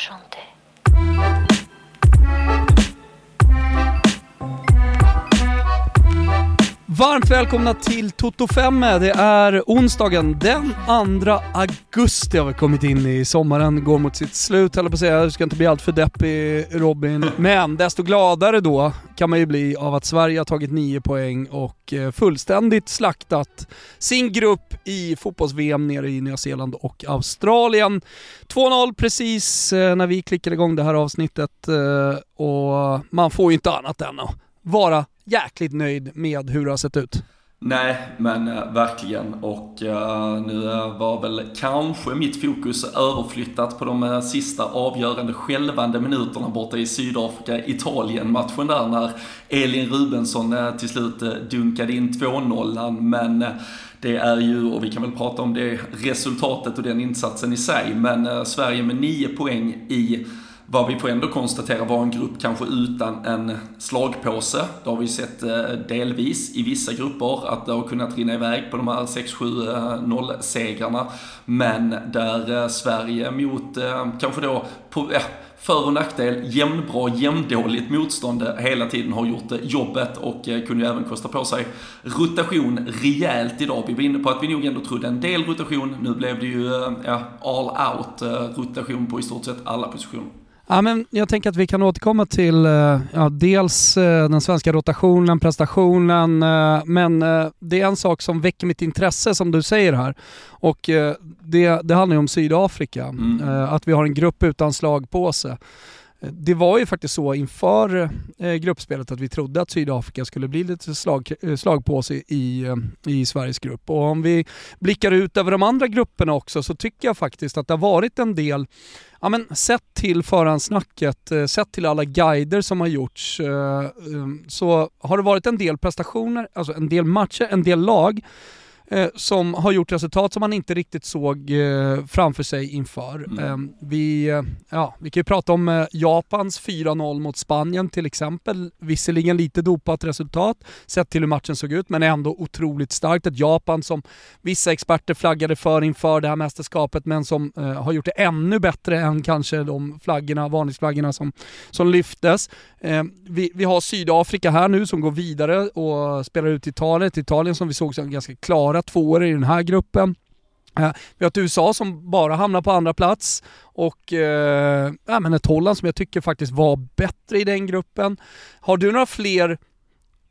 chantait. Varmt välkomna till Toto 5. Det är onsdagen den 2 augusti har vi kommit in i. Sommaren går mot sitt slut höll på att säga. Du ska inte bli allt för deppig Robin. Men desto gladare då kan man ju bli av att Sverige har tagit 9 poäng och eh, fullständigt slaktat sin grupp i fotbolls-VM nere i Nya Zeeland och Australien. 2-0 precis eh, när vi klickade igång det här avsnittet eh, och man får ju inte annat än att vara jäkligt nöjd med hur det har sett ut. Nej, men äh, verkligen. Och äh, nu eh, var väl kanske mitt fokus överflyttat på de äh, sista avgörande skälvande minuterna borta i Sydafrika-Italien-matchen där när Elin Rubensson till slut dunkade in 2-0. Men det är ju, och vi kan väl prata om det resultatet och den insatsen i sig, men Sverige med 9 poäng i vad vi får ändå konstatera var en grupp kanske utan en slagpåse. Det har vi sett eh, delvis i vissa grupper, att det har kunnat rinna iväg på de här 6-7-0 eh, segrarna. Men där eh, Sverige mot, kanske då, på, ja, för och nackdel, jämnbra, jämndåligt motstånd hela tiden har gjort jobbet och kunde ju även kosta på sig rotation rejält idag. Vi var inne på att vi nog ändå trodde en del rotation, nu blev det ju ja, all out rotation på i stort sett alla positioner. Ja, men jag tänker att vi kan återkomma till eh, ja, dels eh, den svenska rotationen, prestationen, eh, men det är en sak som väcker mitt intresse som du säger här. Och det, det handlar ju om Sydafrika, mm. att vi har en grupp utan slagpåse. Det var ju faktiskt så inför eh, gruppspelet att vi trodde att Sydafrika skulle bli lite slag, eh, slagpåse i, eh, i Sveriges grupp. Och om vi blickar ut över de andra grupperna också så tycker jag faktiskt att det har varit en del ja, men sett till förhandsnacket, sett till alla guider som har gjorts, så har det varit en del prestationer, alltså en del matcher, en del lag eh, som har gjort resultat som man inte riktigt såg eh, framför sig inför. Mm. Ehm, eh, vi, ja, vi kan ju prata om eh, Japans 4-0 mot Spanien till exempel. Visserligen lite dopat resultat sett till hur matchen såg ut, men ändå otroligt starkt. Ett Japan som vissa experter flaggade för inför det här mästerskapet, men som eh, har gjort det ännu bättre än kanske de flaggorna, varningsflaggorna som, som lyftes. Eh, vi, vi har Sydafrika här nu som går vidare och spelar ut Italien. Italien som vi såg som ganska klara tvåor i den här gruppen. Eh, vi har ett USA som bara hamnar på andra plats och eh, men ett Holland som jag tycker faktiskt var bättre i den gruppen. Har du några fler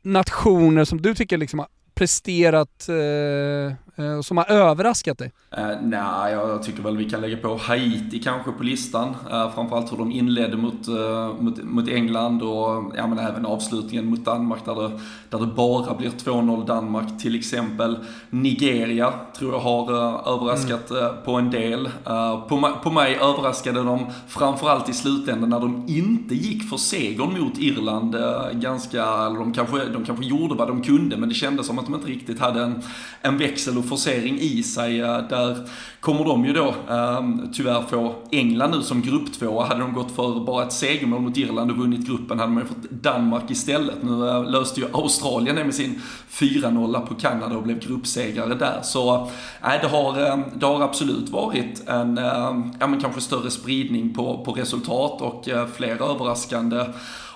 nationer som du tycker liksom har presterat eh, eh, som har överraskat dig? Uh, Nej, jag tycker väl vi kan lägga på Haiti kanske på listan. Uh, framförallt hur de inledde mot, uh, mot, mot England och ja, men även avslutningen mot Danmark där det, där det bara blir 2-0 Danmark till exempel. Nigeria tror jag har uh, överraskat mm. på en del. på, på mig överraskade de framförallt i slutändan när de inte gick för segern mot Irland. ganska, eller de kanske, de kanske gjorde vad de kunde men det kändes som att de inte riktigt hade en, en växel och forcering i sig. Eh, där kommer de ju då ehm, tyvärr få England nu som grupptvåa. Hade de gått för bara ett segermål mot Irland och vunnit gruppen hade man ju fått Danmark istället. Nu eh, löste ju Australien det med sin 4-0 på Kanada och blev gruppsegrare där. Så eh, nej, det, har, det har absolut varit en, ja men kanske större spridning på, på resultat och eh, fler överraskande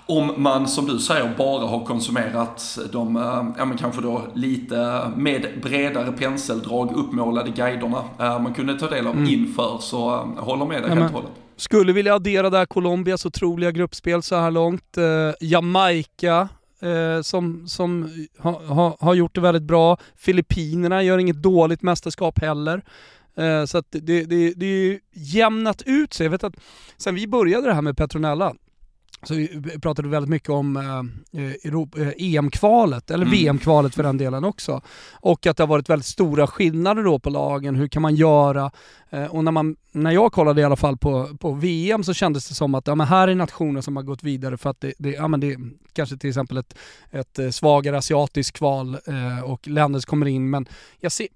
om man, som du säger, bara har konsumerat de, eh, ja men kanske då lite med bredare penseldrag uppmålade guiderna eh, man kunde ta del av mm. inför, så eh, håller med dig ja, helt och hållet. Skulle vilja addera där Colombias otroliga gruppspel så här långt. Jamaica eh, som, som ha, ha, har gjort det väldigt bra. Filippinerna gör inget dåligt mästerskap heller. Eh, så att det, det, det är ju jämnat ut sig. Jag vet att sen vi började det här med Petronella, så vi pratade väldigt mycket om eh, eh, EM-kvalet, eller mm. VM-kvalet för den delen också. Och att det har varit väldigt stora skillnader då på lagen, hur kan man göra? Eh, och när, man, när jag kollade i alla fall på, på VM så kändes det som att ja, men här är nationer som har gått vidare för att det, det, ja, men det är kanske till exempel ett, ett eh, svagare asiatiskt kval eh, och länder som kommer in, men jag ser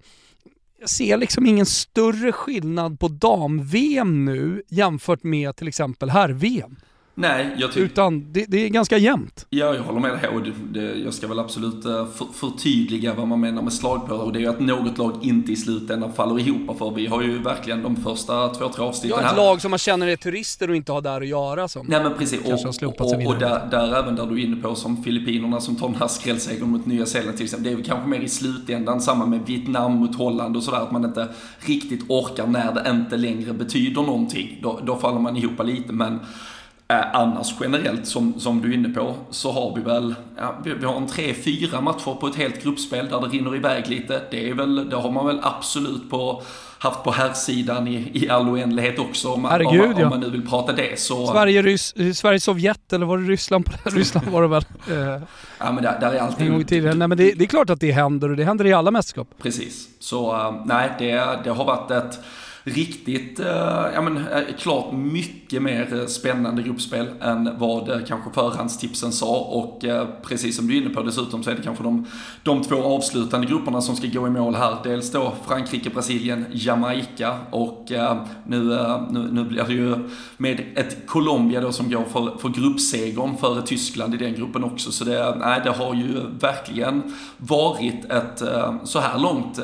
jag ser liksom ingen större skillnad på dam-VM nu jämfört med till exempel herr-VM. Nej, jag tycker... Utan det, det, är ganska jämnt. Ja, jag håller med dig. Och det, det, jag ska väl absolut eh, för, förtydliga vad man menar med slagpålar. Och det är ju att något lag inte i slutändan faller ihop. För vi har ju verkligen de första två, tre avsnitten här. Ja, ett lag som man känner är turister och inte har där att göra som Nej men precis. Och, och, och, och där, där, även där du är inne på som Filippinerna som tar den här skrällsegern mot Nya Zeeland till exempel. Det är väl kanske mer i slutändan, samma med Vietnam mot Holland och sådär. Att man inte riktigt orkar när det inte längre betyder någonting. Då, då faller man ihop lite. Men annars generellt, som, som du är inne på, så har vi väl, ja, vi, vi, har en tre, fyra matcher på ett helt gruppspel där det rinner iväg lite. Det, är väl, det har man väl absolut på, haft på herrsidan i, i all oändlighet också, om, Herregud, om, om, ja. man nu vill prata det. Så... Sverige, Rys, Sverige, Sovjet, eller var det Ryssland? Ryssland var det väl? ja men där, där är alltid... En gång tidigare. Nej men det, det, är klart att det händer och det händer i alla mästerskap. Precis. Så uh, nej, det, det har varit ett riktigt, eh, ja men eh, klart mycket mer eh, spännande gruppspel än vad kanske förhandstipsen sa och precis som du är inne på dessutom så är det kanske de, de två avslutande grupperna som ska gå i mål här. Dels då Frankrike, Brasilien, Jamaica och nu, nu, nu blir det ju med ett Colombia då som går för, för gruppsegern före Tyskland i den gruppen också. Så det, nej, det har ju verkligen varit ett så här långt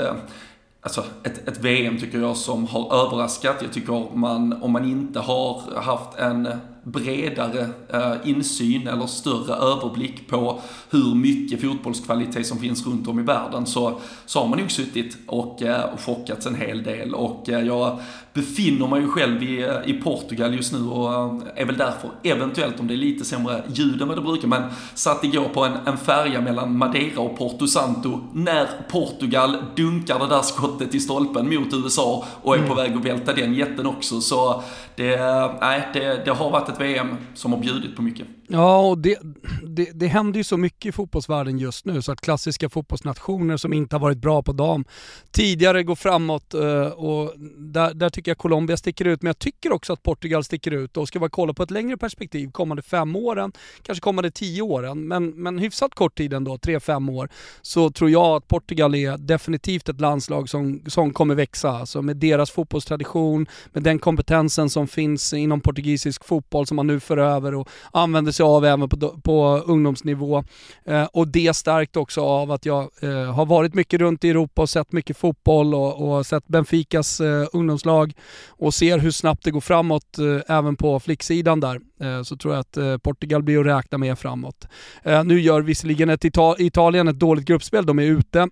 alltså ett, ett VM tycker jag som har överraskat. Jag tycker man, om man inte har haft en bredare eh, insyn eller större överblick på hur mycket fotbollskvalitet som finns runt om i världen så, så har man nog suttit och, eh, och chockats en hel del. Och eh, jag befinner mig ju själv i, i Portugal just nu och är väl därför eventuellt om det är lite sämre ljud än vad det brukar men satt igår på en, en färja mellan Madeira och Porto Santo när Portugal dunkar det där skottet i stolpen mot USA och är mm. på väg att välta den jätten också. Så det, nej, det, det har varit ett VM som har bjudit på mycket. Ja, och det, det, det händer ju så mycket i fotbollsvärlden just nu så att klassiska fotbollsnationer som inte har varit bra på dam tidigare går framåt eh, och där, där tycker jag Colombia sticker ut. Men jag tycker också att Portugal sticker ut och ska man kolla på ett längre perspektiv, kommande fem åren, kanske kommande tio åren, men, men hyfsat kort tid ändå, tre, fem år, så tror jag att Portugal är definitivt ett landslag som, som kommer växa. Alltså med deras fotbollstradition, med den kompetensen som finns inom portugisisk fotboll som man nu för över och använder sig av även på, på ungdomsnivå. Eh, och det starkt också av att jag eh, har varit mycket runt i Europa och sett mycket fotboll och, och sett Benficas eh, ungdomslag och ser hur snabbt det går framåt eh, även på flicksidan där. Eh, så tror jag att eh, Portugal blir att räkna med framåt. Eh, nu gör visserligen ett Ital Italien ett dåligt gruppspel, de är ute.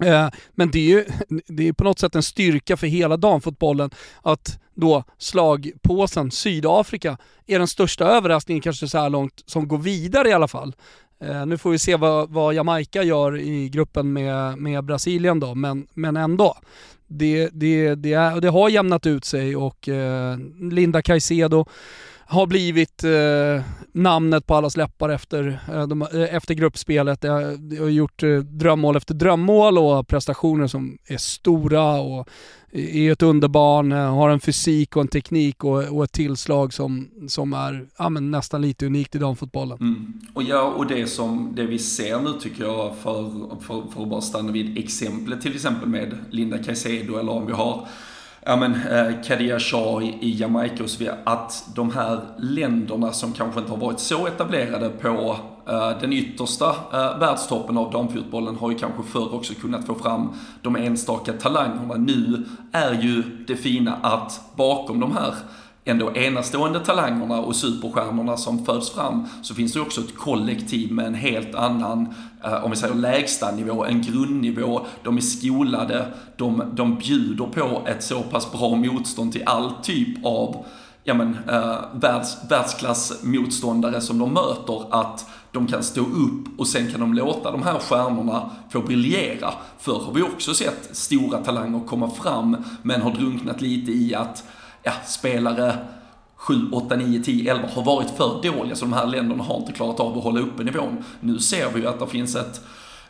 Eh, men det är ju det är på något sätt en styrka för hela damfotbollen att då slagpåsen Sydafrika är den största överraskningen kanske så här långt som går vidare i alla fall. Eh, nu får vi se vad, vad Jamaica gör i gruppen med, med Brasilien då, men, men ändå. Det, det, det, är, det har jämnat ut sig och eh, Linda Caicedo har blivit eh, namnet på allas läppar efter, eh, de, eh, efter gruppspelet. Det har, har gjort eh, drömmål efter drömmål och prestationer som är stora och är ett underbarn, eh, har en fysik och en teknik och, och ett tillslag som, som är ja, men nästan lite unikt i damfotbollen. Mm. Och ja, och det som det vi ser nu tycker jag, för, för, för att bara stanna vid exemplet till exempel med Linda Caicedo eller om vi har ja men eh, Kadia Shah i, i Jamaica och så vidare, att de här länderna som kanske inte har varit så etablerade på eh, den yttersta eh, världstoppen av damfotbollen har ju kanske förr också kunnat få fram de enstaka talangerna. Nu är ju det fina att bakom de här ändå enastående talangerna och superstjärnorna som föds fram så finns det också ett kollektiv med en helt annan, eh, om vi säger lägstanivå, en grundnivå. De är skolade, de, de bjuder på ett så pass bra motstånd till all typ av ja men, eh, världs, världsklassmotståndare som de möter att de kan stå upp och sen kan de låta de här stjärnorna få briljera. Förr har vi också sett stora talanger komma fram men har drunknat lite i att ja, spelare 7, 8, 9, 10, 11 har varit för dåliga så de här länderna har inte klarat av att hålla uppe nivån. Nu ser vi ju att det finns ett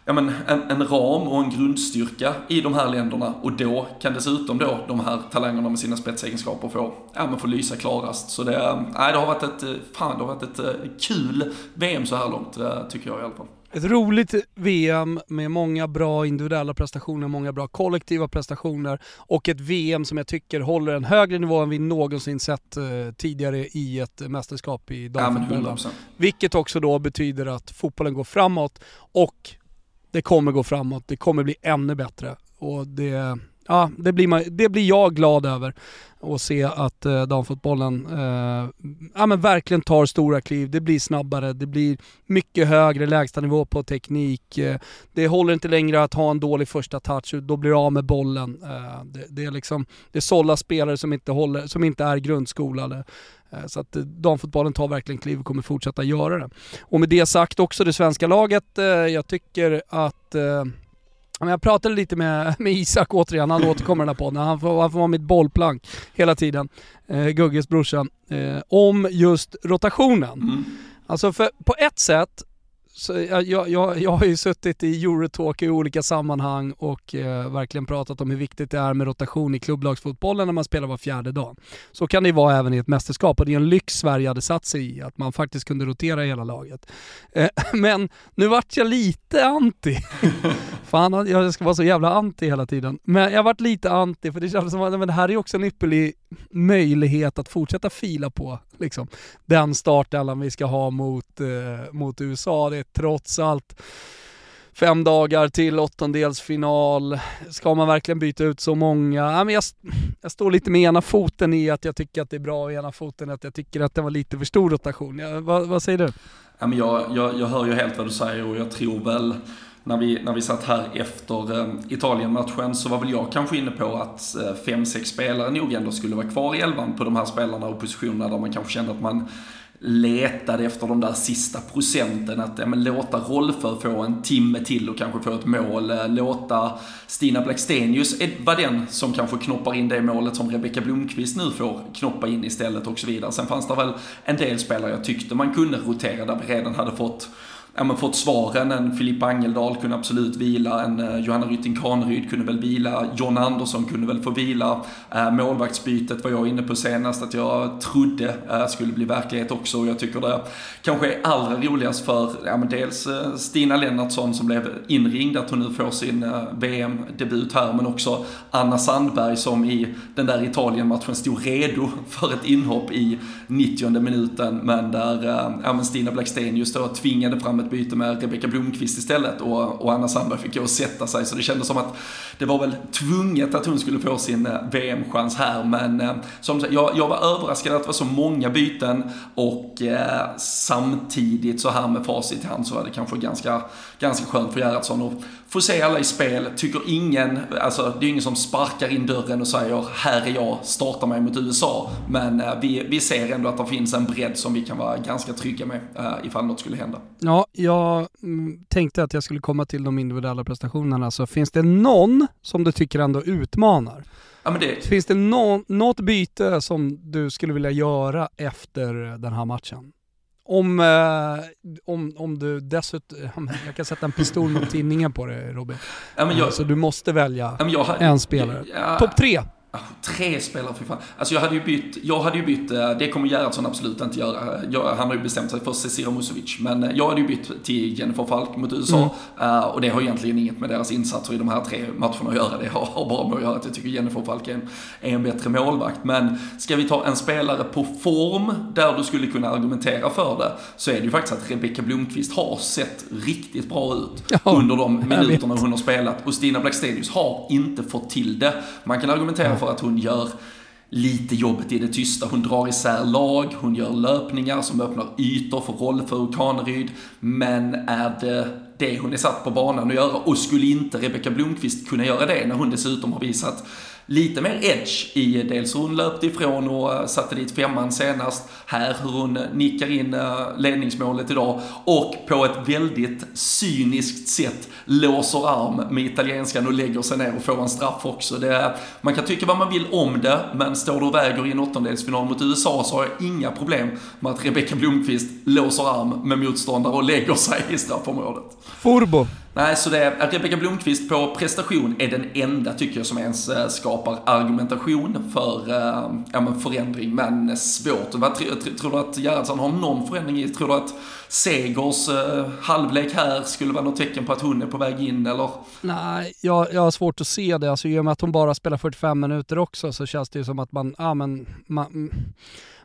ja, men en, en ram och en grundstyrka i de här länderna och då kan dessutom då de här talangerna med sina spetsegenskaper få, ja, men få lysa klarast. Så det, eh, nej, det har varit ett, eh, fan, det har varit ett eh, kul VM så här långt, tycker jag i alla fall. Ett roligt VM med många bra individuella prestationer, många bra kollektiva prestationer och ett VM som jag tycker håller en högre nivå än vi någonsin sett eh, tidigare i ett mästerskap i damfotbollen. Ja, Vilket också då betyder att fotbollen går framåt och det kommer gå framåt, det kommer bli ännu bättre. Och det, ja, det, blir man, det blir jag glad över att se att eh, damfotbollen eh, ja, men verkligen tar stora kliv. Det blir snabbare, det blir mycket högre lägstanivå på teknik. Eh, det håller inte längre att ha en dålig första touch, då blir du av med bollen. Eh, det, det, är liksom, det sållas spelare som inte, håller, som inte är grundskolade. Eh, så att eh, damfotbollen tar verkligen kliv och kommer fortsätta göra det. Och med det sagt också det svenska laget, eh, jag tycker att jag pratade lite med, med Isak återigen, han återkommer i den här podden. Han får, han får vara mitt bollplank hela tiden, eh, Gugges brorsa, eh, om just rotationen. Mm. Alltså för på ett sätt så jag, jag, jag har ju suttit i Eurotalk i olika sammanhang och eh, verkligen pratat om hur viktigt det är med rotation i klubblagsfotbollen när man spelar var fjärde dag. Så kan det ju vara även i ett mästerskap och det är en lyx Sverige hade satt sig i, att man faktiskt kunde rotera hela laget. Eh, men nu vart jag lite anti. Fan, jag ska vara så jävla anti hela tiden. Men jag vart lite anti för det kändes som att men det här är också en ypperlig möjlighet att fortsätta fila på liksom, den startelvan vi ska ha mot, eh, mot USA. Det är trots allt fem dagar till åttondelsfinal. Ska man verkligen byta ut så många? Ja, men jag, jag står lite med ena foten i att jag tycker att det är bra och ena foten att jag tycker att det var lite för stor rotation. Ja, vad, vad säger du? Ja, men jag, jag, jag hör ju helt vad du säger och jag tror väl när vi, när vi satt här efter eh, Italien-matchen så var väl jag kanske inne på att eh, fem, sex spelare nog ändå skulle vara kvar i elvan på de här spelarna och positionerna där man kanske kände att man letade efter de där sista procenten. Att ja, men, låta Rolfö få en timme till och kanske få ett mål. Eh, låta Stina Blackstenius eh, vara den som kanske knoppar in det målet som Rebecka Blomqvist nu får knoppa in istället och så vidare. Sen fanns det väl en del spelare jag tyckte man kunde rotera där vi redan hade fått ja, men fått svaren. En Filippa Angeldal kunde absolut vila, en eh, Johanna Rytting Kaneryd kunde väl vila, John Andersson kunde väl få vila. Eh, målvaktsbytet var jag inne på senast att jag trodde eh, skulle bli verklighet också och jag tycker det kanske är allra roligast för ja, men dels Stina Lennartsson som blev inringd att hon nu får sin VM-debut här men också Anna Sandberg som i den där Italien-matchen stod redo för ett inhopp i 90 minuten men där ja, men Stina Blackstenius då tvingade fram ett byte med Rebecka Blomqvist istället och, och Anna Sandberg fick gå och sätta sig. Så det kändes som att det var väl tvunget att hon skulle få sin eh, VM-chans här. Men eh, som sagt, jag, jag var överraskad att det var så många byten och eh, samtidigt så här med facit i hand så var det kanske ganska, ganska skönt för Gerhardsson att få se alla i spel. Tycker ingen, alltså det är ingen som sparkar in dörren och säger här är jag, startar mig mot USA. Men eh, vi, vi ser ändå att det finns en bredd som vi kan vara ganska trygga med eh, ifall något skulle hända. Ja, jag mm, tänkte att jag skulle komma till de individuella prestationerna. Så finns det någon som du tycker ändå utmanar? Ja, det... Finns det no något byte som du skulle vilja göra efter den här matchen? Om, eh, om, om du dessutom, jag kan sätta en pistol mot tinningen på det Robin. Ja, jag, så du måste välja ja, jag, en spelare. Ja, Topp tre! Tre spelare, för fan. Alltså jag hade ju bytt, jag hade ju bytt, eh, det kommer Gerhardsson absolut inte göra. Jag, han har ju bestämt sig för Cecilia Musovic. Men eh, jag hade ju bytt till Jennifer Falk mot USA. Mm. Uh, och det har egentligen inget med deras insatser i de här tre matcherna att göra. Det har bara med att göra att jag tycker Jennifer Falk är en, är en bättre målvakt. Men ska vi ta en spelare på form där du skulle kunna argumentera för det, så är det ju faktiskt att Rebecka Blomqvist har sett riktigt bra ut ja, under de minuterna hon har spelat. Och Stina Blackstenius har inte fått till det. Man kan argumentera för för att hon gör lite jobbet i det tysta. Hon drar isär lag, hon gör löpningar som öppnar ytor för roll och Kaneryd. Men är det det hon är satt på banan att göra? Och skulle inte Rebecka Blomqvist kunna göra det när hon dessutom har visat lite mer edge i dels hur hon löpte ifrån och eh, satte dit femman senast, här hur hon eh, nickar in eh, ledningsmålet idag och på ett väldigt cyniskt sätt låser arm med italienskan och lägger sig ner och får en straff också. Det, man kan tycka vad man vill om det, men står du och väger i en åttondelsfinal mot USA så har jag inga problem med att Rebecka Blomqvist låser arm med motståndare och lägger sig i straffområdet. Furbo. Nej, så det är Rebecka Blomqvist på prestation är den enda, tycker jag, som ens eh, skapar argumentation för äh, ja, men förändring, men svårt. Vad, tror du att Gerhardsson har någon förändring i? Tror du att Segers eh, halvlek här skulle vara något tecken på att hon är på väg in eller? Nej, jag, jag har svårt att se det. Alltså, I och med att hon bara spelar 45 minuter också så känns det ju som att man, ja men, man,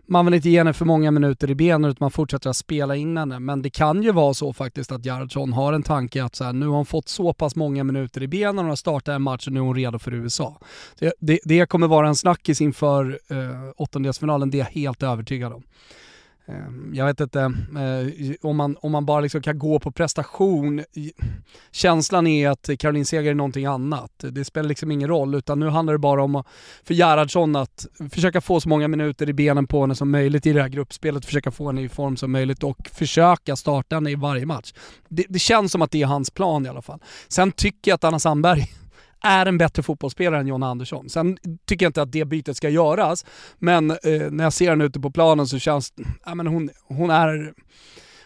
man vill inte ge henne för många minuter i benen utan man fortsätter att spela in henne. Men det kan ju vara så faktiskt att Gerhardsson har en tanke att så här, nu har hon fått så pass många minuter i benen och har startat en match och nu är hon redo för USA. Det, det, det kommer vara en snackis inför eh, åttondelsfinalen, det är jag helt övertygad om. Ehm, jag vet inte, eh, om man, om man bara liksom kan gå på prestation. Känslan är att Caroline Seger är någonting annat. Det spelar liksom ingen roll, utan nu handlar det bara om för Gerhardsson att försöka få så många minuter i benen på henne som möjligt i det här gruppspelet, försöka få henne i form som möjligt och försöka starta henne i varje match. Det, det känns som att det är hans plan i alla fall. Sen tycker jag att Anna Sandberg är en bättre fotbollsspelare än John Andersson. Sen tycker jag inte att det bytet ska göras, men eh, när jag ser henne ute på planen så känns ja, men hon, hon är...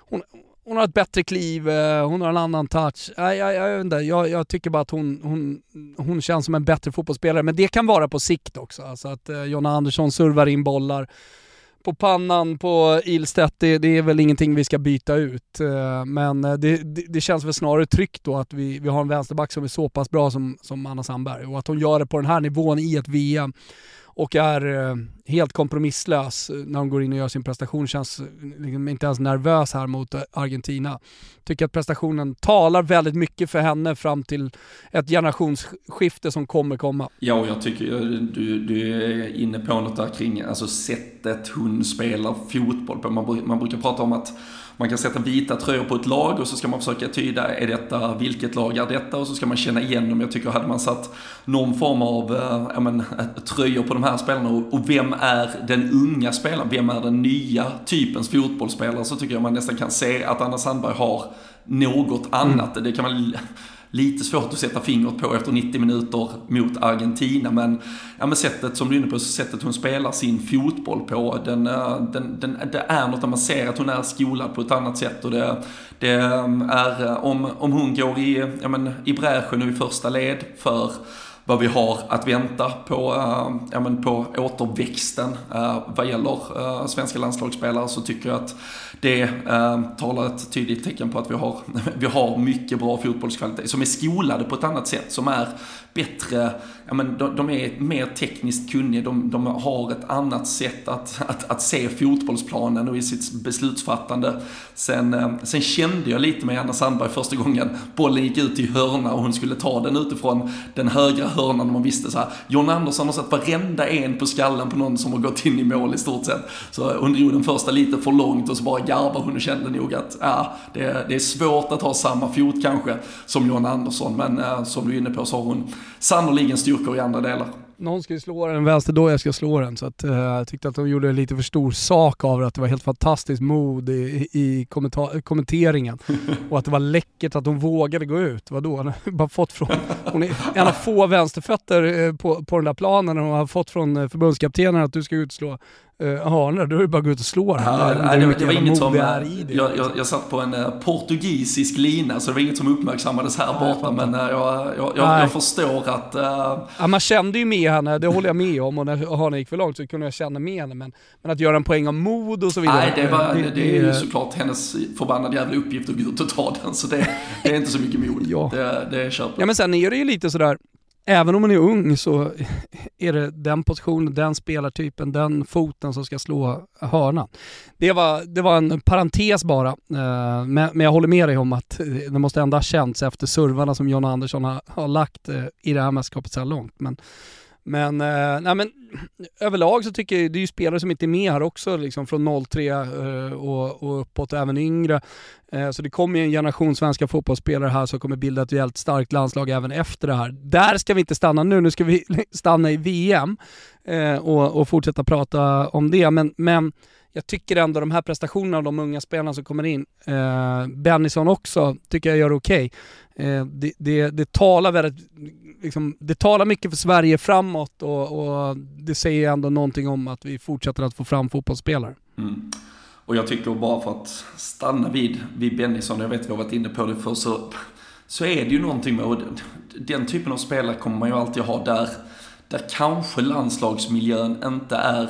Hon, hon har ett bättre kliv, eh, hon har en annan touch. Jag, jag, jag, inte, jag, jag tycker bara att hon, hon, hon känns som en bättre fotbollsspelare, men det kan vara på sikt också. Alltså att eh, Jonna Andersson servar in bollar på pannan på Ilstedt, det, det, är väl ingenting vi ska byta ut. Eh, men eh, det, det, det, känns väl snarare tryggt då att vi, vi har en vänsterback som är så pass bra som, som Anna Sandberg och att hon gör det på den här nivån i ett VM och är eh, helt kompromisslös eh, när hon går in och gör sin prestation. Känns eh, liksom inte ens nervös här mot Argentina. Tycker att prestationen talar väldigt mycket för henne fram till ett generationsskifte som kommer komma. Ja, och jag tycker du, du är inne på något där kring alltså sättet hon spelar fotboll på. Man, man brukar prata om att man kan sätta vita tröjor på ett lag och så ska man försöka tyda, är detta, vilket lag är detta? Och så ska man känna igen dem. Jag tycker hade man satt någon form av äh, men, eh, tröjor på de här spelarna och, och, vem är den unga spelaren? Vem är den nya typens fotbollsspelare? Så tycker jag man nästan kan se att Anna Sandberg har något annat. Mm. Det kan man lite svårt att sätta fingret på efter 90 minuter mot Argentina. Men, ja, men sättet som du är inne på, sättet hon spelar sin fotboll på, den, eh, den, den, det är något där man ser att hon är skolad på ett annat sätt. Och det, det eh, är, eh, om, om hon går i, ja, men, i bräschen och i första led för vad vi har att vänta på, äh, ja, men på återväxten. Äh, vad gäller äh, svenska landslagsspelare så tycker jag att det äh, talar ett tydligt tecken på att vi har, vi har mycket bra fotbollskvalitet som är skolade på ett annat sätt, som är bättre, ja, men de, de är mer tekniskt kunniga, de, de, har ett annat sätt att, att, att se fotbollsplanen och i sitt beslutsfattande. Sen, eh, sen kände jag lite med Anna Sandberg första gången bollen gick ut i hörna och hon skulle ta den utifrån den högra hörnan och man visste så här, John Andersson har satt varenda en på skallen på någon som har gått in i mål i stort sett. Så hon drog den första lite för långt och så bara garvade hon och kände nog att ja, det, det är svårt att ha samma fot kanske som John Andersson, men eh, som du är inne på så har hon sannoliken styrkor i andra delar någon ska ju slå den, vänster då jag ska slå den. Så att, uh, jag tyckte att de gjorde lite för stor sak av det, att det var helt fantastiskt mod i, i kommenteringen. och att det var läckert att hon vågade gå ut. Vadå? Hon har bara fått från, hon är en av få vänsterfötter eh, på, på den där planen och har fått från eh, förbundskaptenen att du ska ut hörnor, då är det bara att gå ut och slå den. Ja, det, det, det, var inget som... Jag, jag, jag satt på en uh, portugisisk lina så det var inget som uppmärksammades här borta men uh, jag, jag, jag, förstår att... Uh... Ja, man kände ju med henne, det håller jag med om och när hörnan gick för långt så kunde jag känna med henne men, men att göra en poäng av mod och så vidare. Nej, det, var, det, det är ju såklart hennes förbannade jävla uppgift att gå ut och ta den så det, det är inte så mycket mod. ja. Det, det köper Ja men sen är det ju lite sådär, även om man är ung så är det den positionen, den spelartypen, den foten som ska slå hörnan. Det var, det var en parentes bara, eh, men, jag håller med dig om att det måste ändå ha känts efter servarna som John Andersson har, har lagt eh, i det här mästerskapet så här långt. Men men, eh, nej men överlag så tycker jag det är ju spelare som inte är med här också, liksom från 03 eh, och, och uppåt, även yngre. Eh, så det kommer ju en generation svenska fotbollsspelare här som kommer bilda ett väldigt starkt landslag även efter det här. Där ska vi inte stanna nu, nu ska vi stanna i VM eh, och, och fortsätta prata om det. Men, men jag tycker ändå de här prestationerna av de unga spelarna som kommer in, eh, Bennison också, tycker jag gör okej. Okay. Eh, det, det, det talar väldigt liksom, det talar mycket för Sverige framåt och, och, det säger ändå någonting om att vi fortsätter att få fram fotbollsspelare. Mm. Och jag tycker bara för att stanna vid, vid Bennison, jag vet vi har varit inne på det för så, så är det ju någonting med, och den typen av spelare kommer man ju alltid ha där, där kanske landslagsmiljön inte är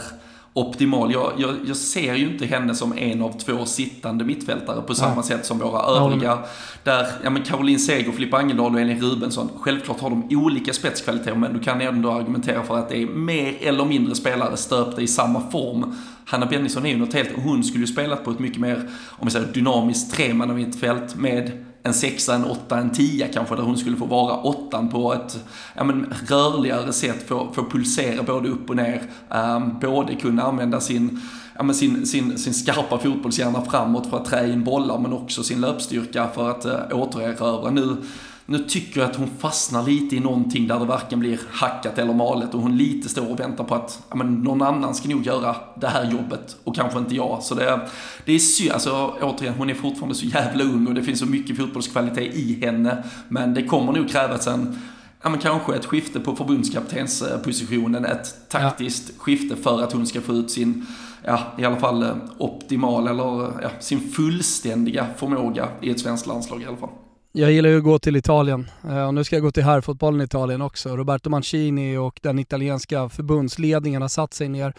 optimal. Jag, jag, jag, ser ju inte henne som en av två sittande mittfältare på samma ja. sätt som våra övriga. Där, ja men Caroline Seger, Filippa Angeldal och Elin Rubensson, självklart har de olika spetskvaliteter, men du kan ändå argumentera för att det är mer eller mindre spelare stöpta i samma form. Hanna Bennison är ju något helt, hon skulle ju spelat på ett mycket mer, om vi säger dynamiskt tremannamittfält med en sexa, en åtta, en tia kanske, där hon skulle få vara åttan på ett ja, men, rörligare sätt, få, få pulsera både upp och ner, um, både kunna använda sin ja, men sin, sin, sin skarpa fotbollshjärna framåt för att trä in bollar men också sin löpstyrka för att uh, återerövra. Nu nu tycker jag att hon fastnar lite i någonting där det varken blir hackat eller malet och hon lite står och väntar på att ja, men någon annan ska nog göra det här jobbet och kanske inte jag. Så det, det är synd, alltså återigen, hon är fortfarande så jävla ung och det finns så mycket fotbollskvalitet i henne. Men det kommer nog krävas en ja, men kanske ett skifte på förbundskaptenspositionen, ett taktiskt ja. skifte för att hon ska få ut sin, ja, i alla fall eh, optimal eller ja, sin fullständiga förmåga i ett svenskt landslag i alla fall. Jag gillar ju att gå till Italien eh, och nu ska jag gå till herrfotbollen i Italien också. Roberto Mancini och den italienska förbundsledningen har satt sig ner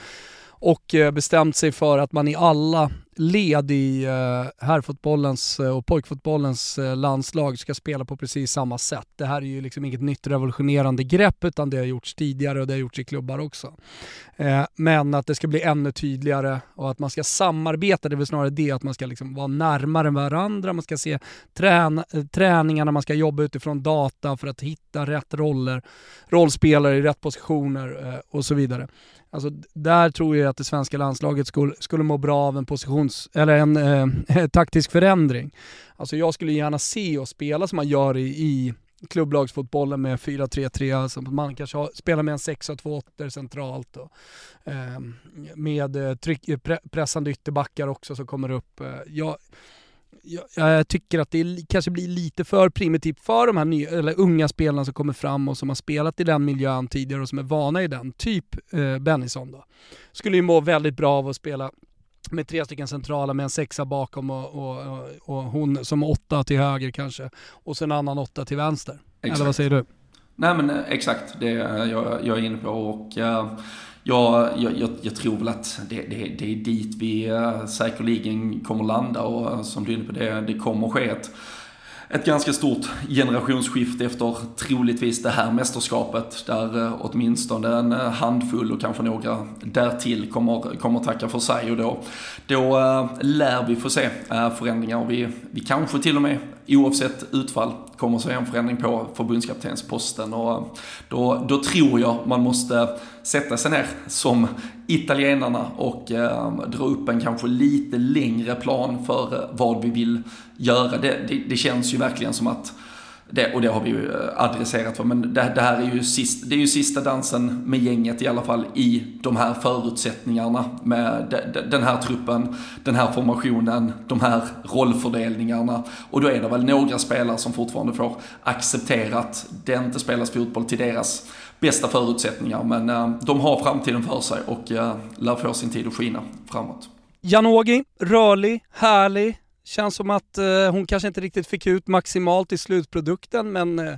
och eh, bestämt sig för att man i alla led i eh, herrfotbollens eh, och pojkfotbollens eh, landslag ska spela på precis samma sätt. Det här är ju liksom inget nytt revolutionerande grepp utan det har gjorts tidigare och det har gjorts i klubbar också. men att det ska bli ännu tydligare och att man ska samarbeta, det är väl snarare det att man ska liksom vara närmare varandra, man ska se trän träningarna, man ska jobba utifrån data för att hitta rätt roller, rollspelare i rätt positioner och så vidare. Alltså, där tror jag att det svenska landslaget skulle, skulle må bra av en position formations, eller en eh, taktisk förändring. Alltså jag skulle gärna se och spela som man gör i, i klubblagsfotbollen med 4-3-3, alltså man kanske har, spelar med en 6-2 8 centralt och ehm, eh, med tryck, eh, pre, pressande ytterbackar också som kommer upp. Eh, jag, jag, jag, tycker att det kanske blir lite för primitivt för de här nya, eller unga spelarna som kommer fram och som har spelat i den miljön tidigare och som är vana i den, typ eh, Bennison då. Skulle ju må väldigt bra av att spela med tre stycken centrala med en sexa bakom och, och, och, hon som åtta till höger kanske. Och sen en annan åtta till vänster. Exakt. Eller vad säger du? Nej men eh, exakt, det är jag, jag är inne på. Och, uh, Ja, jag, jag, jag, tror väl att det, det, det är dit vi uh, säkerligen kommer landa och uh, som du är inne på, det, det kommer ske ett, ett ganska stort generationsskifte efter troligtvis det här mästerskapet där eh, åtminstone en eh, handfull och kanske några därtill kommer, kommer tacka för sig och då, då eh, lär vi få se förändringar. Vi, vi kanske till och med oavsett utfall kommer se en förändring på förbundskaptensposten och då, då tror jag man måste sätta sig ner som italienarna och eh, dra upp en kanske lite längre plan för eh, vad vi vill göra. Det, det, det känns ju verkligen som att det, och det har vi ju eh, adresserat för, men det, det, här är ju, sist, det är ju sista dansen med gänget i alla fall i de här förutsättningarna med de, de, den här truppen, den här formationen, de här rollfördelningarna. Och då är det väl några spelare som fortfarande får acceptera att det inte spelas fotboll till deras bästa förutsättningar, men äh, de har framtiden för sig och äh, lär få sin tid att skina framåt. Janogy, rörlig, härlig, Känns som att eh, hon kanske inte riktigt fick ut maximalt i slutprodukten men eh,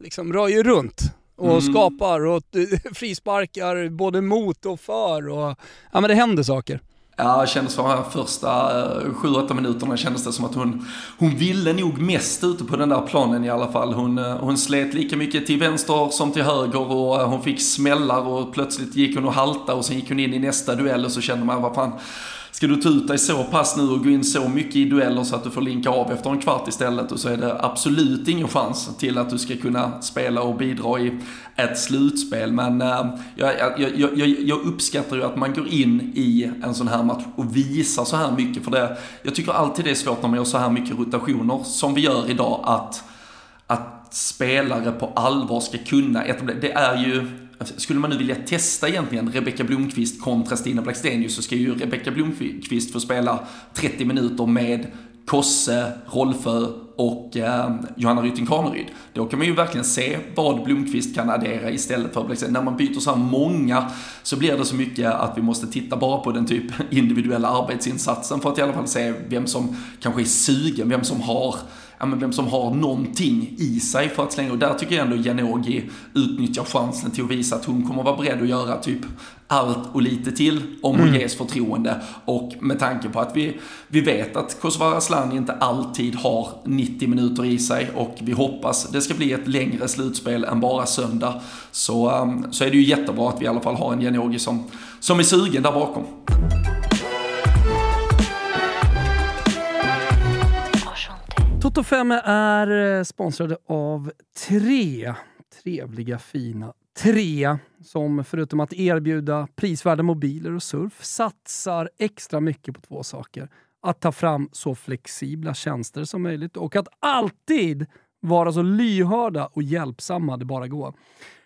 liksom rör ju runt och mm. skapar och frisparkar både mot och för och ja men det händer saker. Ja, det kändes för de första eh, 7-8 minuterna kändes det som att hon, hon ville nog mest ute på den där planen i alla fall. Hon, eh, hon slet lika mycket till vänster som till höger och eh, hon fick smällar och plötsligt gick hon och halta och sen gick hon in i nästa duell och så kände man, vad fan, Ska du ta ut dig så pass nu och gå in så mycket i dueller så att du får linka av efter en kvart istället och så är det absolut ingen chans till att du ska kunna spela och bidra i ett slutspel. Men äh, jag, jag, jag, jag, uppskattar ju att man går in i en sån här match och visar så här mycket. För det, jag tycker alltid det är svårt när man gör så här mycket rotationer som vi gör idag att, att spelare på allvar ska kunna etablera. Det är ju Alltså, skulle man nu vilja testa egentligen Rebecka Blomqvist kontra Stina Blackstenius så ska ju Rebecka Blomqvist få spela 30 minuter med Kosse, Rolfö och eh, Johanna Rytting Kaneryd. Då kan man ju verkligen se vad Blomqvist kan addera istället för Blackstenius. När man byter så här många så blir det så mycket att vi måste titta bara på den typ individuella arbetsinsatsen för att i alla fall se vem som kanske är sugen, vem som har ja, men vem som har någonting i sig för att slänga. Och där tycker jag ändå Janogy utnyttjar chansen till att visa att hon kommer vara beredd att göra typ allt och lite till om hon mm. ges förtroende. Och med tanke på att vi, vi vet att Kosovare Asllani inte alltid har 90 minuter i sig och vi hoppas det ska bli ett längre slutspel än bara söndag. Så, um, så är det ju jättebra att vi i alla fall har en Janogy som, som är sugen där bakom. Toto 5 är eh, sponsrade av tre trevliga, fina Tre, som förutom att erbjuda prisvärda mobiler och surf satsar extra mycket på två saker. Att ta fram så flexibla tjänster som möjligt och att alltid vara så lyhörda och hjälpsamma det bara går.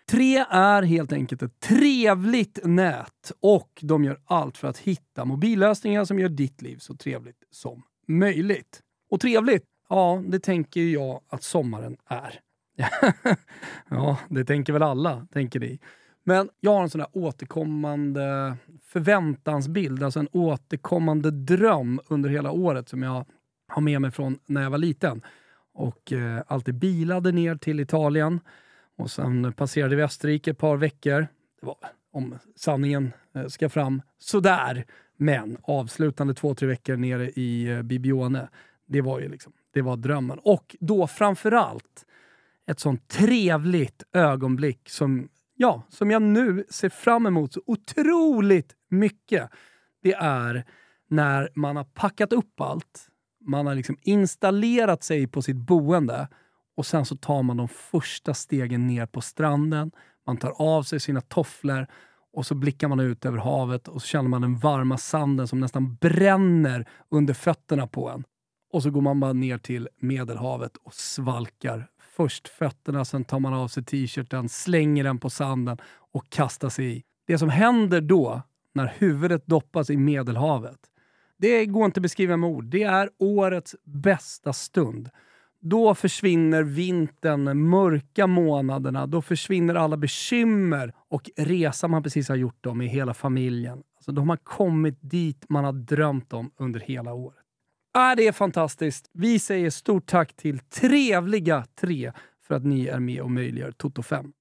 Tre är helt enkelt ett trevligt nät och de gör allt för att hitta mobillösningar som gör ditt liv så trevligt som möjligt. Och trevligt, ja, det tänker ju jag att sommaren är. ja, det tänker väl alla, tänker ni. Men jag har en sån där återkommande förväntansbild, alltså en återkommande dröm under hela året som jag har med mig från när jag var liten. Och eh, alltid bilade ner till Italien och sen passerade vi Österrike ett par veckor. Det var, om sanningen eh, ska fram, sådär. Men avslutande två, tre veckor nere i eh, Bibione, det var ju liksom, det var drömmen. Och då framförallt ett sånt trevligt ögonblick som, ja, som jag nu ser fram emot så otroligt mycket. Det är när man har packat upp allt, man har liksom installerat sig på sitt boende och sen så tar man de första stegen ner på stranden, man tar av sig sina tofflor och så blickar man ut över havet och så känner man den varma sanden som nästan bränner under fötterna på en. Och så går man bara ner till Medelhavet och svalkar först fötterna, sen tar man av sig t-shirten, slänger den på sanden och kastar sig i. Det som händer då, när huvudet doppas i Medelhavet, det går inte att beskriva med ord. Det är årets bästa stund. Då försvinner vintern, mörka månaderna, då försvinner alla bekymmer och resan man precis har gjort om i hela familjen. Alltså, då har man kommit dit man har drömt om under hela året. Ah, det är fantastiskt. Vi säger stort tack till Trevliga Tre för att ni är med och möjliggör Toto 5.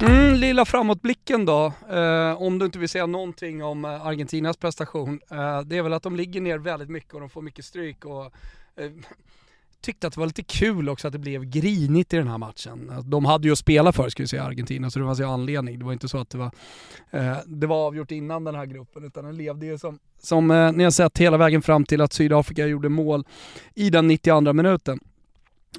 Mm, lilla framåtblicken då, eh, om du inte vill säga någonting om eh, Argentinas prestation. Eh, det är väl att de ligger ner väldigt mycket och de får mycket stryk. Och, eh, tyckte att det var lite kul också att det blev grinigt i den här matchen. De hade ju att spela för, ska vi säga, Argentina, så det fanns ju anledning. Det var inte så att det var, eh, det var avgjort innan den här gruppen, utan den levde ju som, som eh, ni har sett hela vägen fram till att Sydafrika gjorde mål i den 92 minuten.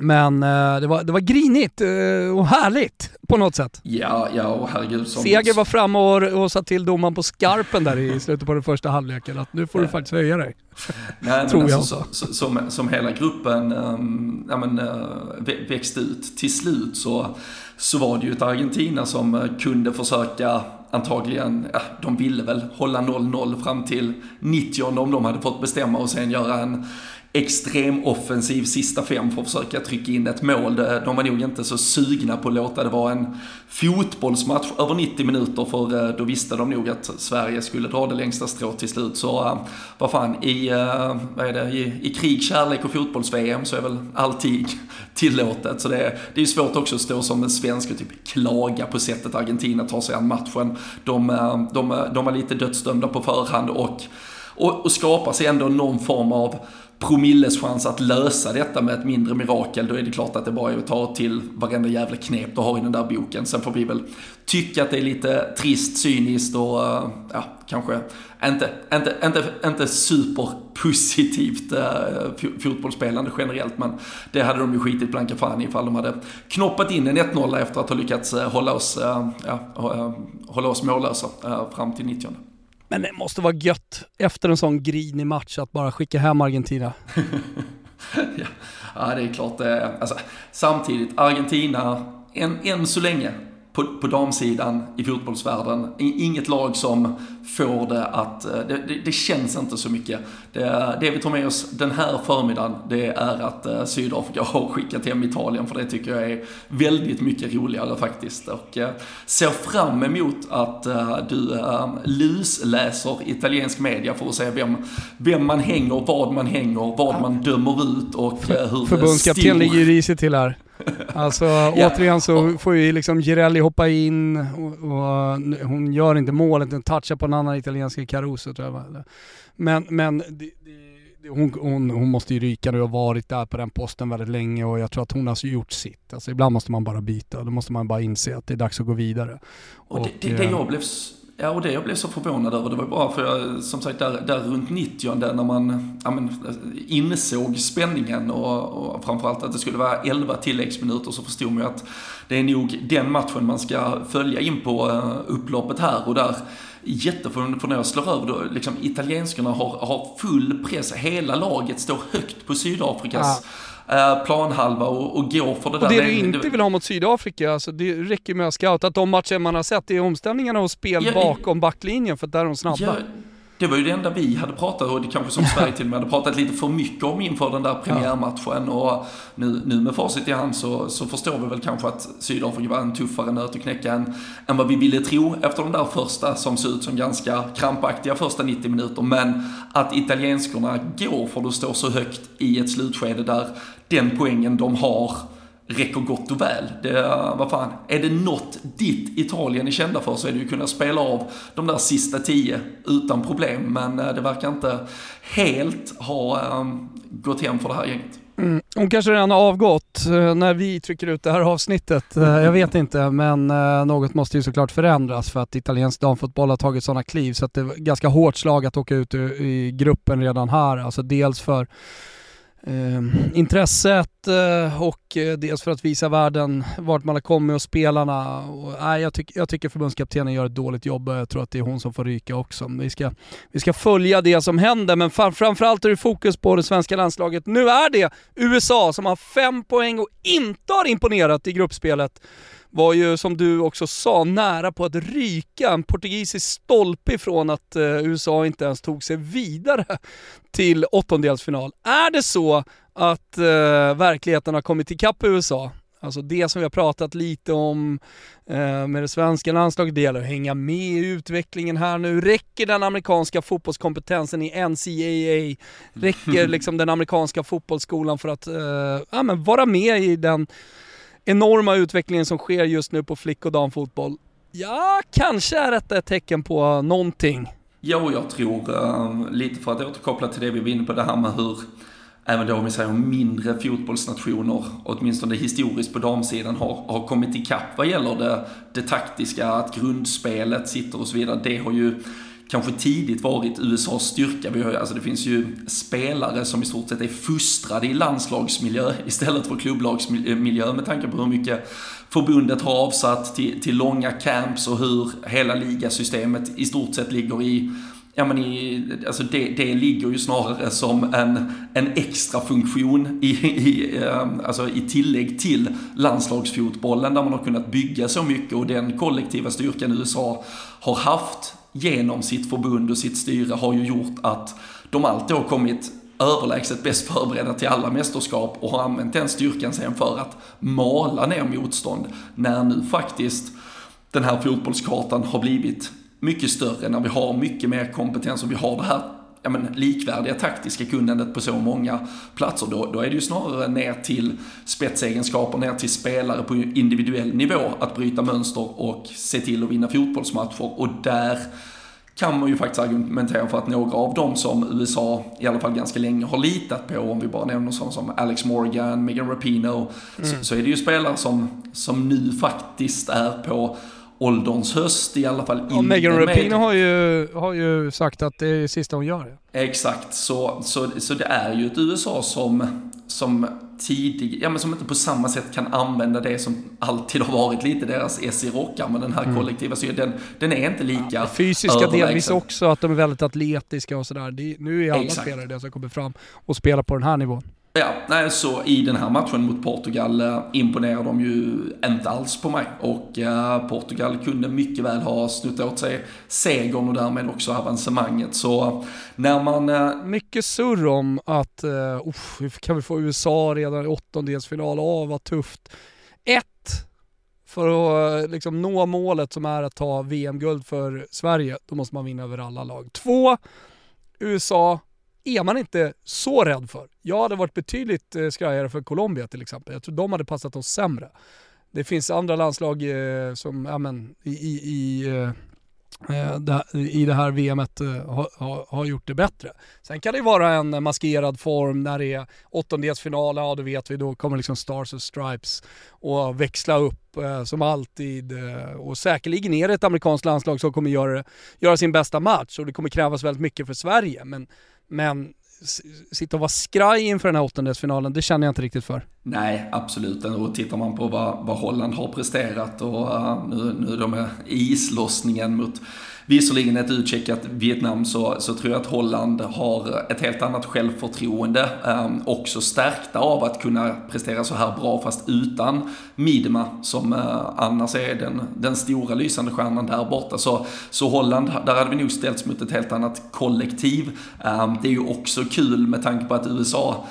Men eh, det, var, det var grinigt eh, och härligt på något sätt. Ja, ja och herregud. Som... Seger var framme och, och satt till domaren på skarpen där i slutet på den första halvleken att nu får du faktiskt höja dig. Nej, Tror alltså, jag. Så, som, som hela gruppen um, ja, men, uh, växte ut till slut så, så var det ju ett Argentina som uh, kunde försöka antagligen, ja, de ville väl hålla 0-0 fram till 90 om de hade fått bestämma och sen göra en extrem offensiv sista fem för att försöka trycka in ett mål. De var nog inte så sugna på att låta det vara en fotbollsmatch över 90 minuter för eh, då visste de nog att Sverige skulle dra det längsta strået till slut. Så eh, vad fan, i, eh, vad är det, i, i krig, kärlek och fotbolls-VM så är väl allting tillåtet. Så det, är, det är svårt också att stå som en svensk och typ klaga på sättet Argentina tar sig an matchen. De, de, de var lite dödsdömda på förhand och och, och skapar sig ändå någon form av promilles chans att lösa detta med ett mindre mirakel, då är det klart att det bara är att ta till varenda jävla knep du har i den där boken. Sen får vi väl tycka att det är lite trist, cyniskt och eh, ja, kanske inte, inte, inte, inte superpositivt äh, fotbollsspelande generellt, men det hade de ju skitit blanka fan ifall de hade knoppat in en 1-0 efter att ha lyckats eh, hålla oss, äh, ja, hålla oss mållösa fram till 90 men det måste vara gött efter en sån grinig match att bara skicka hem Argentina. ja. det är klart. Eh, alltså, samtidigt, Argentina, än, än så länge, på, på damsidan i fotbollsvärlden, inget lag som får det att, det, det, det känns inte så mycket. Det, det, vi tar med oss den här förmiddagen, det är att Sydafrika har skickat hem Italien, för det tycker jag är väldigt mycket roligare faktiskt. Och ser fram emot att du lusläser italiensk media för att se vem, vem man hänger, vad man hänger, vad man dömer ut och hur Förbundskapten ligger risigt till här. Alltså ja. återigen så får ju liksom Girelli hoppa in och, och hon gör inte målet, hon touchar på en annan italiensk Caruso tror jag Men, men det, det, hon, hon, hon, måste ju ryka nu och varit där på den posten väldigt länge och jag tror att hon har gjort sitt. Alltså ibland måste man bara byta, då måste man bara inse att det är dags att gå vidare. Och, och det, det, jag blev Ja, och det jag blev så förvånad över, det var bara för jag, som sagt, där, där runt 90 när man ja, men, insåg spänningen och, och framförallt att det skulle vara 11 tilläggsminuter så förstod man ju att det är nog den matchen man ska följa in på uh, upploppet här och där jätteförvånad för när jag slår över då, liksom italienskarna har, har full press, hela laget står högt på Sydafrikas ja Eh, planhalva och, och gå för det och där. Och det du inte vill ha mot Sydafrika, alltså det räcker med att scouta att de matcher man har sett är omställningarna och spel ja, bakom backlinjen för att där är de snabba. Ja, det var ju det enda vi hade pratat och det kanske som Sverige till och med hade pratat lite för mycket om inför den där premiärmatchen. Och nu, nu med facit i hand så, så förstår vi väl kanske att Sydafrika var en tuffare nöt att knäcka än, än vad vi ville tro efter de där första som såg ut som ganska krampaktiga första 90 minuter. Men att italienskorna går för att stå så högt i ett slutskede där den poängen de har räcker gott och väl. Det, vad fan, är det något ditt Italien är kända för så är det ju att kunna spela av de där sista tio utan problem. Men eh, det verkar inte helt ha um, gått hem för det här gänget. Mm. Hon kanske redan har avgått eh, när vi trycker ut det här avsnittet. Eh, jag vet inte, men något måste ju såklart förändras för att italiensk damfotboll har tagit sådana kliv så att det är ganska hårt slag att åka ut i gruppen redan här. Alltså dels för eh, intresset eh, och eh, dels för att visa världen vart man har kommit och spelarna. Och, eh, jag, tyck, jag tycker förbundskaptenen gör ett dåligt jobb och jag tror att det är hon som får ryka också. Vi ska, vi ska följa det som händer men fram, framförallt är det fokus på det svenska landslaget. Nu är det USA som har fem poäng och inte har imponerat i gruppspelet var ju som du också sa nära på att ryka en portugisisk stolpe ifrån att eh, USA inte ens tog sig vidare till åttondelsfinal. Är det så att eh, verkligheten har kommit ikapp USA? Alltså det som vi har pratat lite om eh, med det svenska landslaget, det gäller att hänga med i utvecklingen här nu. Räcker den amerikanska fotbollskompetensen i NCAA? Räcker liksom den amerikanska fotbollsskolan för att eh, ja, men vara med i den enorma utvecklingen som sker just nu på flick och damfotboll. Ja, kanske är detta ett tecken på någonting. Jo, jag tror, uh, lite för att återkoppla till det vi var inne på, det här med hur även då om vi säger mindre fotbollsnationer, åtminstone historiskt på damsidan, har, har kommit ikapp vad gäller det, det taktiska, att grundspelet sitter och så vidare. Det har ju kanske tidigt varit USAs styrka. Vi har, alltså det finns ju spelare som i stort sett är fustrade i landslagsmiljö istället för klubblagsmiljö med tanke på hur mycket förbundet har avsatt till, till långa camps och hur hela ligasystemet i stort sett ligger i Ja men i, alltså det, det ligger ju snarare som en, en extra funktion i, i, ehm, alltså i tillägg till landslagsfotbollen där man har kunnat bygga så mycket och den kollektiva styrkan USA har haft genom sitt förbund och sitt styre har ju gjort att de alltid har kommit överlägset bäst förberedda till alla mästerskap och har använt den styrkan sen för att mala ner motstånd. När nu faktiskt den här fotbollskartan har blivit mycket större, när vi har mycket mer kompetens och vi har det här ja, men, likvärdiga taktiska kunnandet på så många platser, då, då är det ju snarare ner till spetsegenskaper, ner till spelare på individuell nivå att bryta mönster och se till att vinna fotbollsmatcher. Och där kan man ju faktiskt argumentera för att några av dem som USA i alla fall ganska länge har litat på, om vi bara nämner sådana som Alex Morgan, Megan Rapinoe, mm. så, så, är det ju spelare som, som nu faktiskt är på ålderns höst i alla fall. Och Megan Rapinoe har ju, har ju sagt att det är det sista hon gör. Exakt, så, så, så det är ju ett USA som, som tidig, ja men som inte på samma sätt kan använda det som alltid har varit lite deras S i rockar, men den här mm. kollektiva så den, den är inte lika ja, Fysiska delvis också, att de är väldigt atletiska och sådär. Nu är alla Exakt. spelare det som kommer fram och spelar på den här nivån. Ja, nej, så i den här matchen mot Portugal imponerade imponerar de ju inte alls på mig. Och eh, Portugal kunde mycket väl ha snuttat åt sig segern och därmed också avancemanget. Så eh, när man... Mycket surr om att, uh, kan vi få USA redan i åttondelsfinal? Åh, vad tufft. Ett, för att liksom nå målet som är att ta VM-guld för Sverige, då måste man vinna över alla lag. Två, USA är man inte så rädd för. Jag hade varit betydligt eh, skrajare för Colombia till exempel. Jag tror de hade passat oss sämre. Det finns andra landslag eh, som, ja men, i, i, i eh, eh det, i det här VMet eh, har, ha gjort det bättre. Sen kan det vara en maskerad form när det är åttondelsfinal, ja då vet vi, då kommer liksom Stars and Stripes och växla upp eh, som alltid. Eh, och säkerligen är det ett amerikanskt landslag som kommer göra, göra sin bästa match och det kommer krävas väldigt mycket för Sverige. Men, men sitta och vara skraj inför den här åttondelsfinalen, det känner jag inte riktigt för. Nej, absolut. Och tittar man på vad, vad Holland har presterat och uh, nu, nu de i islossningen mot visserligen ett utcheckat Vietnam så, så tror jag att Holland har ett helt annat självförtroende. Eh, också stärkta av att kunna prestera så här bra fast utan Midma som eh, annars är den, den stora lysande stjärnan där borta. Så, så Holland, där hade vi nog ställts mot ett helt annat kollektiv. Eh, det är ju också kul med tanke på att USA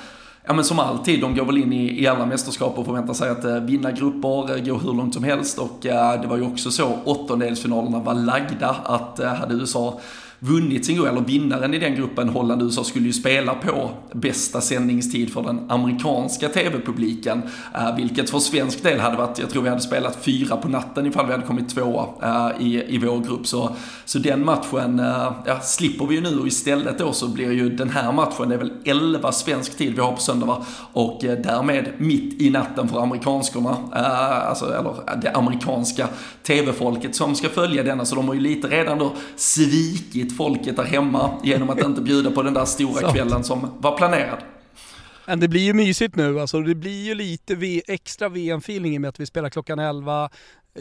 ja men som alltid, de går väl in i, i alla mästerskap och förväntar sig att eh, vinna grupper, eh, gå hur långt som helst. Och eh, det var ju också så åttondelsfinalerna var lagda att eh, hade USA vunnit sin grupp, eller vinnaren i den gruppen, Holland och USA, skulle ju spela på bästa sändningstid för den amerikanska tv-publiken. Uh, eh, vilket för svensk del hade varit, jag tror vi hade spelat fyra på natten ifall vi hade kommit tvåa uh, i, i vår grupp. Så, så den matchen uh, ja, slipper vi ju nu och istället då så blir ju den här matchen, det är väl 11 svensk tid vi har på söndag va? Och därmed mitt i natten för amerikanskorna, alltså, eller det amerikanska tv-folket som ska följa denna, så de har ju lite redan då svikit svikit folket där hemma genom att inte bjuda på den där stora kvällen som var planerad. Men det blir ju mysigt nu alltså. Det blir ju lite extra VM-feeling i och med att vi spelar klockan 11.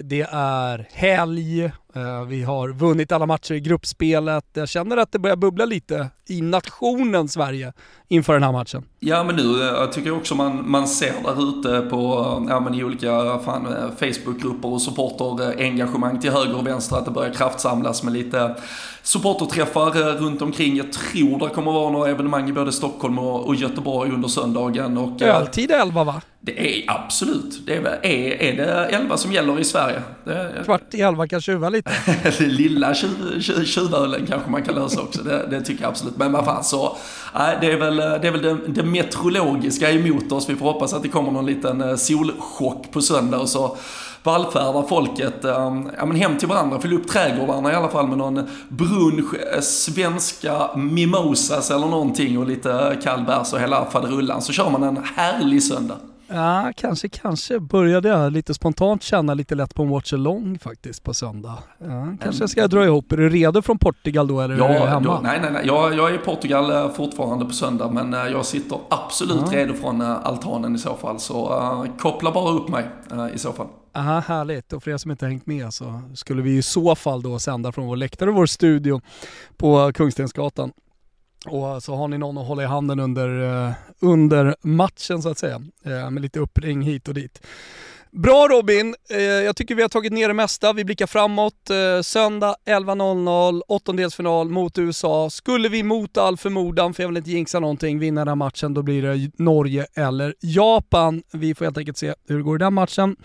Det är helg, eh, vi har vunnit alla matcher i gruppspelet. Jag känner att det börjar bubbla lite i nationen Sverige inför den här matchen. Ja men nu, eh, jag tycker också man, man ser där ute på, ja men i olika fan, eh, Facebookgrupper och supporterengagemang till höger och vänster att det börjar kraftsamlas med lite supporterträffar runt omkring. Jag tror det kommer vara några evenemang i både Stockholm och, och Göteborg under söndagen. Och, Öltid 11 va? Det är absolut. Det är, är, är det 11 som gäller i Sverige? Det, Kvart i 11 kan tjuva lite. Lilla tjuvölen kanske man kan lösa också. Det, det, tycker jag absolut. Men vad fan så. Nej, det är väl, det, är väl det, det meteorologiska emot oss. Vi får hoppas att det kommer någon liten eh, solchock på söndag och så vallfärdar folket um, ja, men hem till varandra, fyller upp trädgårdarna i alla fall med någon brunch, eh, svenska mimosas eller någonting och lite kallbärs och hela faderullan. Så kör man en härlig söndag. Ja, kanske, kanske började jag lite spontant känna lite lätt på en watch along faktiskt på söndag. Ja, kanske jag ska dra ihop. Är du redo från Portugal då eller ja, är du hemma? Då, nej, nej, nej. Jag, jag är i Portugal eh, fortfarande på söndag men eh, jag sitter absolut ja. redo från eh, altanen i så fall. Så uh, koppla bara upp mig uh, i så fall. Aha, härligt. Och för er som inte hängt med så skulle vi i så fall då sända från vår läktare och vår studio på Kungstensgatan. Och så har ni någon att hålla i handen under, eh, under matchen så att säga, eh, med lite uppring hit och dit. Bra Robin, eh, jag tycker vi har tagit ner det mesta. Vi blickar framåt. Söndag 11.00, åttondelsfinal mot USA. Skulle vi mot all förmodan, för jag vill inte jinxa någonting, vinna den här matchen, då blir det Norge eller Japan. Vi får helt enkelt se hur det går i den matchen.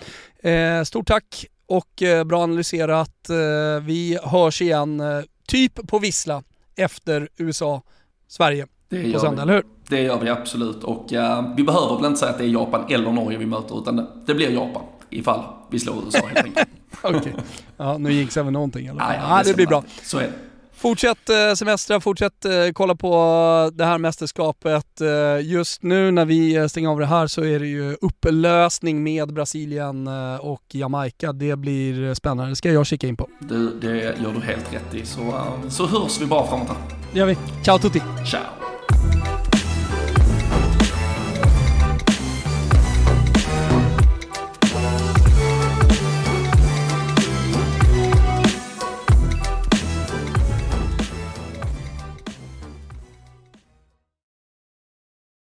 Stort tack och bra analyserat. Vi hörs igen, typ på vissla efter USA Sverige det på söndag, eller hur? Det gör vi absolut och uh, vi behöver väl inte säga att det är Japan eller Norge vi möter utan det, det blir Japan ifall vi slår USA helt enkelt. Okej, okay. ja, nu gick vi någonting eller? Nej, ja, det, det blir bra. Så är det. Fortsätt eh, semestra, fortsätt eh, kolla på det här mästerskapet. Eh, just nu när vi stänger av det här så är det ju upplösning med Brasilien och Jamaica. Det blir spännande, det ska jag kika in på. Du, det gör du helt rätt i. Så, så hörs vi bara framåt här. Det gör vi. Ciao tutti! Ciao!